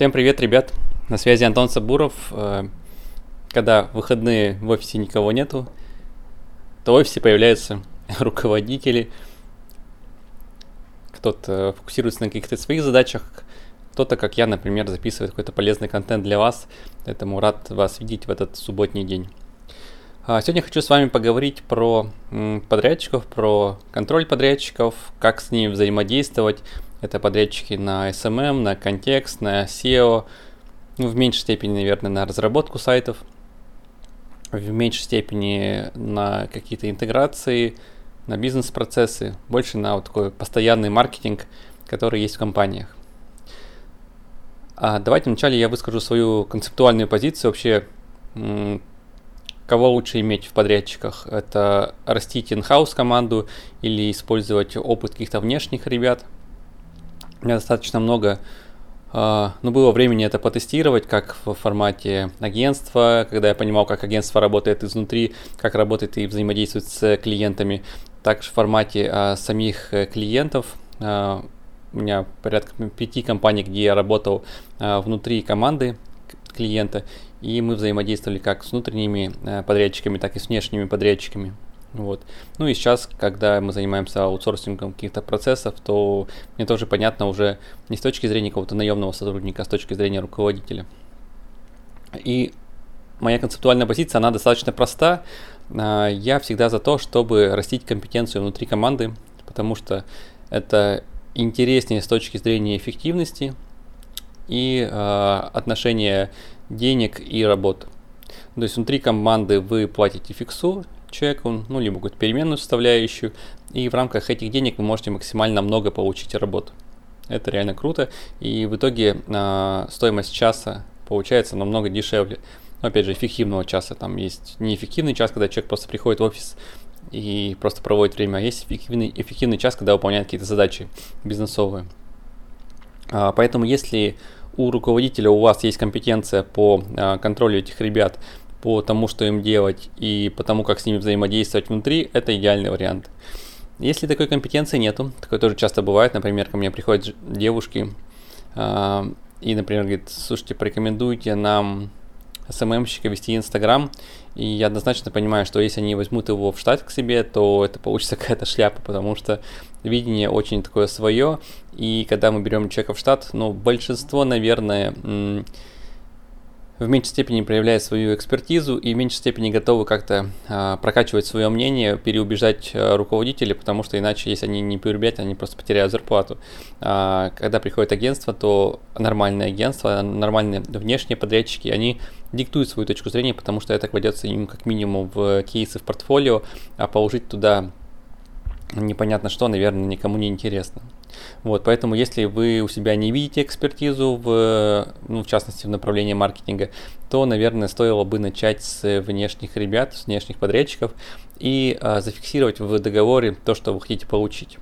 Всем привет, ребят! На связи Антон Сабуров. Э, когда выходные в офисе никого нету, то в офисе появляются руководители. Кто-то фокусируется на каких-то своих задачах, кто-то, как я, например, записывает какой-то полезный контент для вас. Поэтому рад вас видеть в этот субботний день. А, сегодня хочу с вами поговорить про подрядчиков, про контроль подрядчиков, как с ними взаимодействовать, это подрядчики на SMM, на контекст, на SEO, ну, в меньшей степени, наверное, на разработку сайтов, в меньшей степени на какие-то интеграции, на бизнес-процессы, больше на вот такой постоянный маркетинг, который есть в компаниях. А давайте вначале я выскажу свою концептуальную позицию вообще, кого лучше иметь в подрядчиках. Это растить in-house команду или использовать опыт каких-то внешних ребят – у меня достаточно много Uh, ну, было времени это потестировать, как в формате агентства, когда я понимал, как агентство работает изнутри, как работает и взаимодействует с клиентами, также в формате uh, самих э, клиентов. Uh, у меня порядка пяти компаний, где я работал внутри команды клиента, и мы взаимодействовали как с внутренними подрядчиками, так и с внешними подрядчиками. Вот. Ну и сейчас, когда мы занимаемся аутсорсингом каких-то процессов, то мне тоже понятно уже не с точки зрения какого-то наемного сотрудника, а с точки зрения руководителя. И моя концептуальная позиция, она достаточно проста. А, я всегда за то, чтобы растить компетенцию внутри команды, потому что это интереснее с точки зрения эффективности и э, отношения денег и работы. То есть внутри команды вы платите фиксу, человеку, ну, либо какую-то переменную составляющую, и в рамках этих денег вы можете максимально много получить работу. Это реально круто, и в итоге э, стоимость часа получается намного дешевле. Но, опять же, эффективного часа. Там есть неэффективный час, когда человек просто приходит в офис и просто проводит время, а есть эффективный, эффективный час, когда выполняет какие-то задачи бизнесовые. А, поэтому, если у руководителя у вас есть компетенция по а, контролю этих ребят, по тому, что им делать и по тому, как с ними взаимодействовать внутри, это идеальный вариант. Если такой компетенции нету, такое тоже часто бывает, например, ко мне приходят девушки э, и, например, говорит, слушайте, порекомендуйте нам СММщика вести Инстаграм, и я однозначно понимаю, что если они возьмут его в штат к себе, то это получится какая-то шляпа, потому что видение очень такое свое, и когда мы берем человека в штат, ну, большинство, наверное, в меньшей степени проявляют свою экспертизу и в меньшей степени готовы как-то э, прокачивать свое мнение, переубеждать э, руководителей, потому что иначе, если они не переубедят, они просто потеряют зарплату. А, когда приходит агентство, то нормальное агентство, нормальные внешние подрядчики, они диктуют свою точку зрения, потому что это кладется им как минимум в кейсы в портфолио, а положить туда непонятно что, наверное, никому не интересно. Вот, поэтому если вы у себя не видите экспертизу, в, ну, в частности в направлении маркетинга, то, наверное, стоило бы начать с внешних ребят, с внешних подрядчиков и а, зафиксировать в договоре то, что вы хотите получить.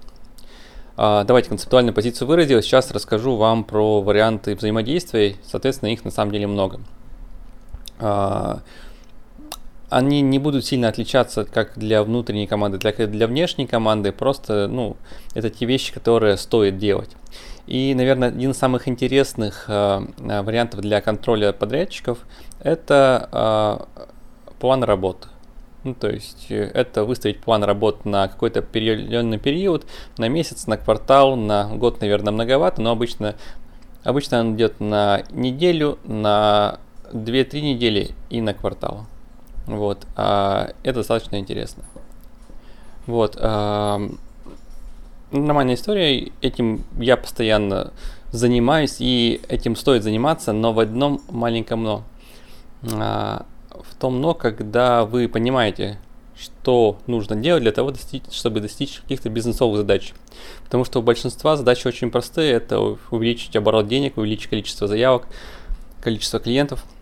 А, давайте концептуальную позицию выразил. Сейчас расскажу вам про варианты взаимодействия. Соответственно, их на самом деле много. А, они не будут сильно отличаться как для внутренней команды, так и для внешней команды. Просто, ну, это те вещи, которые стоит делать. И, наверное, один из самых интересных э, э вариантов для контроля подрядчиков – это э, план работы. Ну, то есть э, это выставить план работ на какой-то определенный период, на месяц, на квартал, на год, наверное, многовато, но обычно, обычно он идет на неделю, на 2-3 недели и на квартал. Вот, а, это достаточно интересно. Вот, а, нормальная история, этим я постоянно занимаюсь, и этим стоит заниматься, но в одном маленьком но. А, в том но, когда вы понимаете, что нужно делать для того, чтобы достичь каких-то бизнесовых задач. Потому что у большинства задачи очень простые. Это увеличить оборот денег, увеличить количество заявок, количество клиентов –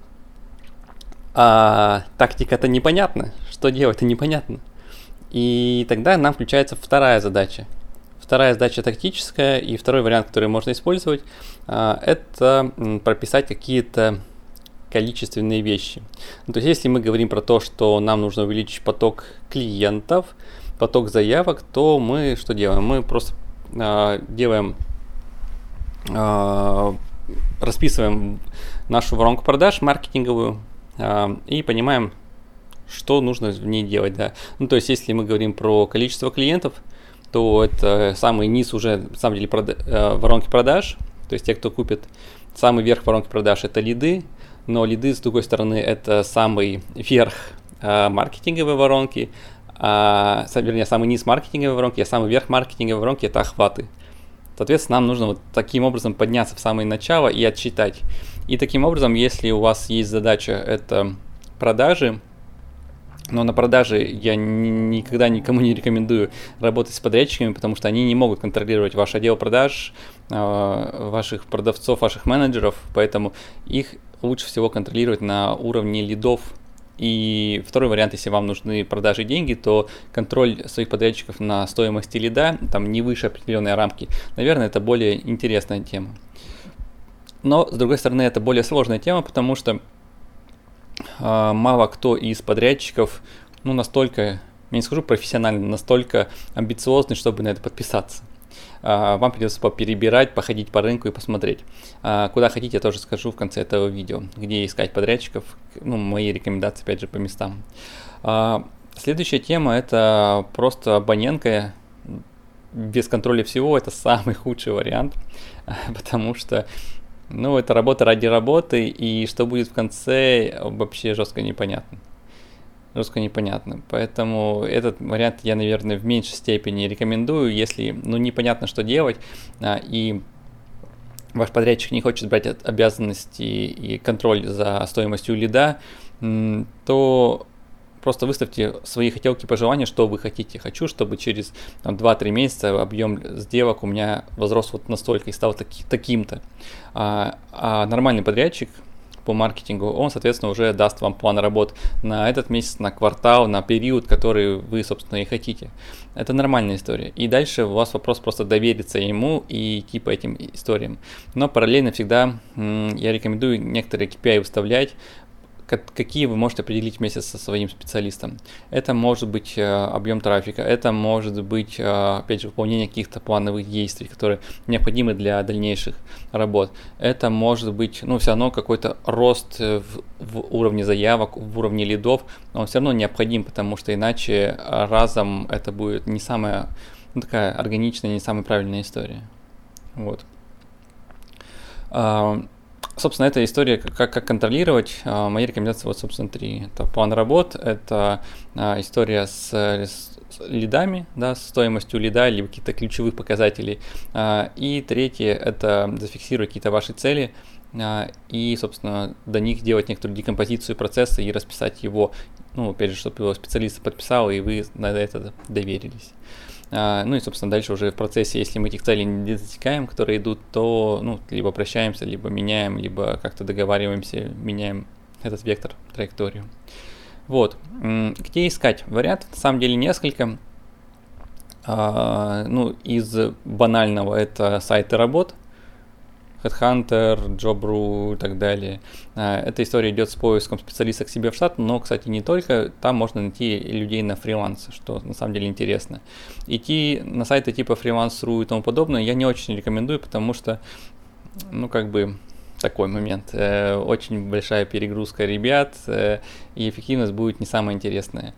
а тактика-то непонятна, что делать-то непонятно. И тогда нам включается вторая задача. Вторая задача тактическая, и второй вариант, который можно использовать, а, это прописать какие-то количественные вещи. Ну, то есть, если мы говорим про то, что нам нужно увеличить поток клиентов, поток заявок, то мы что делаем? Мы просто э, делаем э, расписываем нашу воронку продаж маркетинговую и понимаем, что нужно в ней делать, да. Ну, то есть, если мы говорим про количество клиентов, то это самый низ уже, на самом деле, прода- э, воронки продаж, то есть те, кто купит самый верх воронки продаж, это лиды, но лиды, с другой стороны, это самый верх э, маркетинговой воронки, а, вернее, самый низ маркетинговой воронки, а самый верх маркетинговой воронки – это охваты. Соответственно, нам нужно вот таким образом подняться в самое начало и отчитать. И таким образом, если у вас есть задача это продажи, но на продаже я никогда никому не рекомендую работать с подрядчиками, потому что они не могут контролировать ваш отдел продаж, а, ваших продавцов, ваших менеджеров, поэтому их лучше всего контролировать на уровне лидов. И второй вариант, если вам нужны продажи деньги, то контроль своих подрядчиков на стоимости лида, там не выше определенной рамки, наверное, это более интересная тема. Но, с другой стороны, это более сложная тема, потому что э, мало кто из подрядчиков, ну, настолько, я не скажу профессионально, настолько амбициозный, чтобы на это подписаться. Э, вам придется перебирать, походить по рынку и посмотреть. Э, куда хотите, я тоже скажу в конце этого видео, где искать подрядчиков, ну, мои рекомендации, опять же, по местам. Э, следующая тема – это просто абонентка, без контроля всего, это самый худший вариант, потому что ну, это работа ради работы, и что будет в конце, вообще жестко непонятно. Жестко непонятно. Поэтому этот вариант я, наверное, в меньшей степени рекомендую, если, ну, непонятно, что делать, а, и ваш подрядчик не хочет брать обязанности и контроль за стоимостью лида, то Просто выставьте свои хотелки, пожелания, что вы хотите. Хочу, чтобы через 2-3 месяца объем сделок у меня возрос вот настолько и стал таки, таким-то. А, а нормальный подрядчик по маркетингу, он, соответственно, уже даст вам план работ на этот месяц, на квартал, на период, который вы, собственно, и хотите. Это нормальная история. И дальше у вас вопрос просто довериться ему и идти по этим историям. Но параллельно всегда я рекомендую некоторые KPI выставлять, какие вы можете определить вместе со своим специалистом. Это может быть э, объем трафика, это может быть, э, опять же, выполнение каких-то плановых действий, которые необходимы для дальнейших работ. Это может быть, ну, все равно какой-то рост в, в уровне заявок, в уровне лидов, но он все равно необходим, потому что иначе разом это будет не самая, ну, такая органичная, не самая правильная история. Вот. Собственно, эта история, как, как контролировать. А, мои рекомендации вот, собственно, три. Это план работ, это а, история с, с лидами, да, с стоимостью лида, либо каких-то ключевых показателей. А, и третье – это зафиксировать какие-то ваши цели, и, собственно, до них делать некоторую декомпозицию процесса и расписать его, ну, опять же, чтобы его специалист подписал, и вы на это доверились. А, ну и, собственно, дальше уже в процессе, если мы этих целей не достигаем, которые идут, то ну, либо прощаемся, либо меняем, либо как-то договариваемся, меняем этот вектор, траекторию. Вот. Где искать? Вариантов на самом деле несколько. А, ну, из банального это сайты работ – Headhunter, Jobru и так далее. А, эта история идет с поиском специалиста к себе в штат, но, кстати, не только. Там можно найти людей на фриланс, что на самом деле интересно. Идти на сайты типа freelance.ru и тому подобное я не очень рекомендую, потому что, ну, как бы, такой момент. Э, очень большая перегрузка ребят, э, и эффективность будет не самая интересная.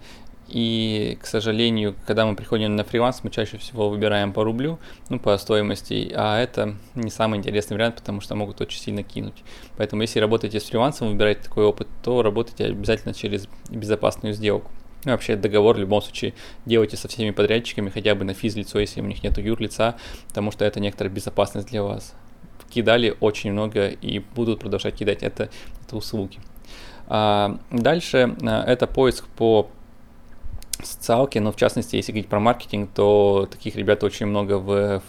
И, к сожалению, когда мы приходим на фриланс, мы чаще всего выбираем по рублю, ну, по стоимости, а это не самый интересный вариант, потому что могут очень сильно кинуть. Поэтому, если работаете с фрилансом, выбираете такой опыт, то работайте обязательно через безопасную сделку. Ну, вообще договор в любом случае делайте со всеми подрядчиками, хотя бы на физлицо, если у них нет юрлица, потому что это некоторая безопасность для вас. Кидали очень много и будут продолжать кидать это, это услуги. А дальше а, это поиск по социалки, но в частности, если говорить про маркетинг, то таких ребят очень много в, в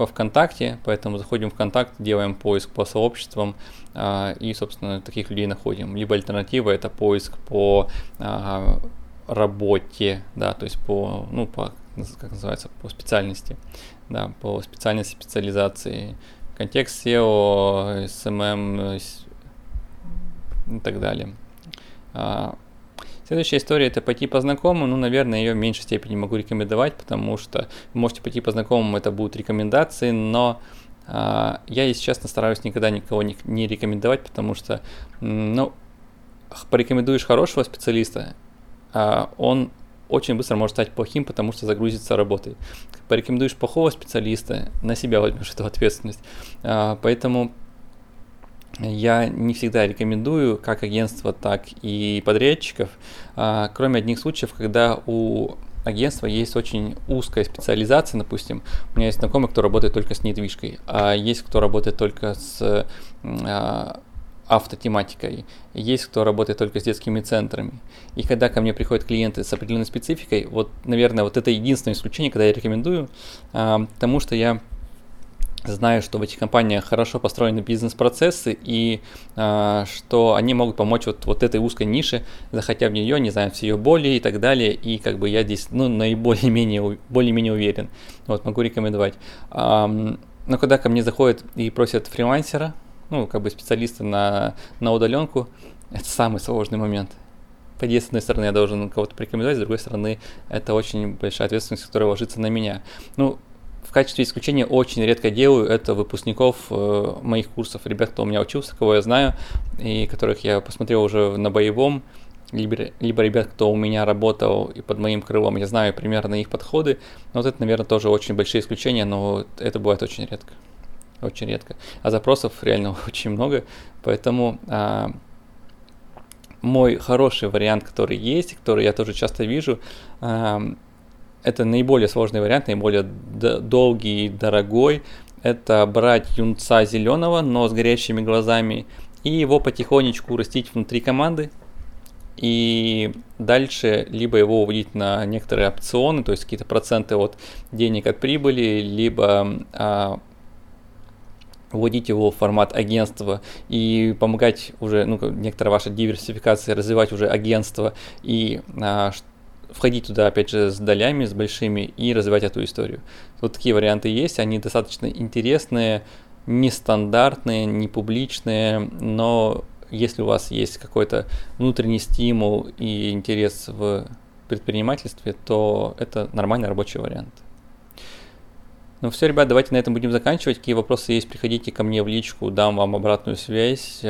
во ВКонтакте, поэтому заходим в ВКонтакт, делаем поиск по сообществам а, и, собственно, таких людей находим. Либо альтернатива это поиск по а, работе, да, то есть по, ну, по, как называется, по специальности, да, по специальности, специализации, контекст SEO, SMM и так далее. А, Следующая история это пойти по знакомым. Ну, наверное, ее в меньшей степени могу рекомендовать, потому что вы можете пойти по знакомым, это будут рекомендации, но Я, если честно, стараюсь никогда никого не, не рекомендовать, потому что, ну, порекомендуешь хорошего специалиста, он очень быстро может стать плохим, потому что загрузится работой. Порекомендуешь плохого специалиста, на себя возьмешь эту ответственность. Поэтому я не всегда рекомендую как агентство, так и подрядчиков, кроме одних случаев, когда у агентства есть очень узкая специализация, допустим, у меня есть знакомый, кто работает только с недвижкой, а есть кто работает только с а, автотематикой, есть кто работает только с детскими центрами. И когда ко мне приходят клиенты с определенной спецификой, вот, наверное, вот это единственное исключение, когда я рекомендую, а, потому что я знаю, что в этих компаниях хорошо построены бизнес-процессы и э, что они могут помочь вот, вот этой узкой нише, заходя в нее, не знаю, все ее боли и так далее, и как бы я здесь, ну, наиболее-менее более-менее уверен, вот, могу рекомендовать. А, но когда ко мне заходят и просят фрилансера, ну, как бы специалиста на, на удаленку, это самый сложный момент. С одной стороны, я должен кого-то порекомендовать, с другой стороны, это очень большая ответственность, которая ложится на меня. Ну, в качестве исключения очень редко делаю это выпускников э, моих курсов, ребят, кто у меня учился, кого я знаю, и которых я посмотрел уже на боевом, либо, либо ребят, кто у меня работал и под моим крылом, я знаю примерно их подходы, но вот это, наверное, тоже очень большие исключения, но это бывает очень редко, очень редко. А запросов реально очень много, поэтому а, мой хороший вариант, который есть, который я тоже часто вижу, а, это наиболее сложный вариант, наиболее долгий и дорогой. Это брать юнца зеленого, но с горящими глазами, и его потихонечку растить внутри команды. И дальше либо его уводить на некоторые опционы, то есть какие-то проценты от денег от прибыли, либо а, вводить его в формат агентства и помогать уже, ну, некоторая ваша диверсификация, развивать уже агентство и а, входить туда, опять же, с долями, с большими и развивать эту историю. Вот такие варианты есть, они достаточно интересные, нестандартные, не публичные, но если у вас есть какой-то внутренний стимул и интерес в предпринимательстве, то это нормальный рабочий вариант. Ну все, ребят, давайте на этом будем заканчивать. Какие вопросы есть, приходите ко мне в личку, дам вам обратную связь.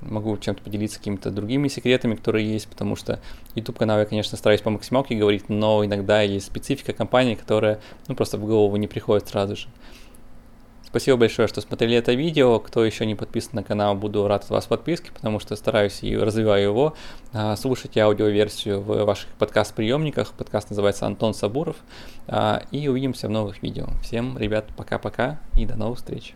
Могу чем-то поделиться какими-то другими секретами, которые есть, потому что YouTube канал я, конечно, стараюсь по максималке говорить, но иногда есть специфика компании, которая ну, просто в голову не приходит сразу же. Спасибо большое, что смотрели это видео. Кто еще не подписан на канал, буду рад от вас подписке, потому что стараюсь и развиваю его. А, слушайте аудиоверсию в ваших подкаст-приемниках. Подкаст называется Антон Сабуров. А, и увидимся в новых видео. Всем, ребят, пока-пока и до новых встреч.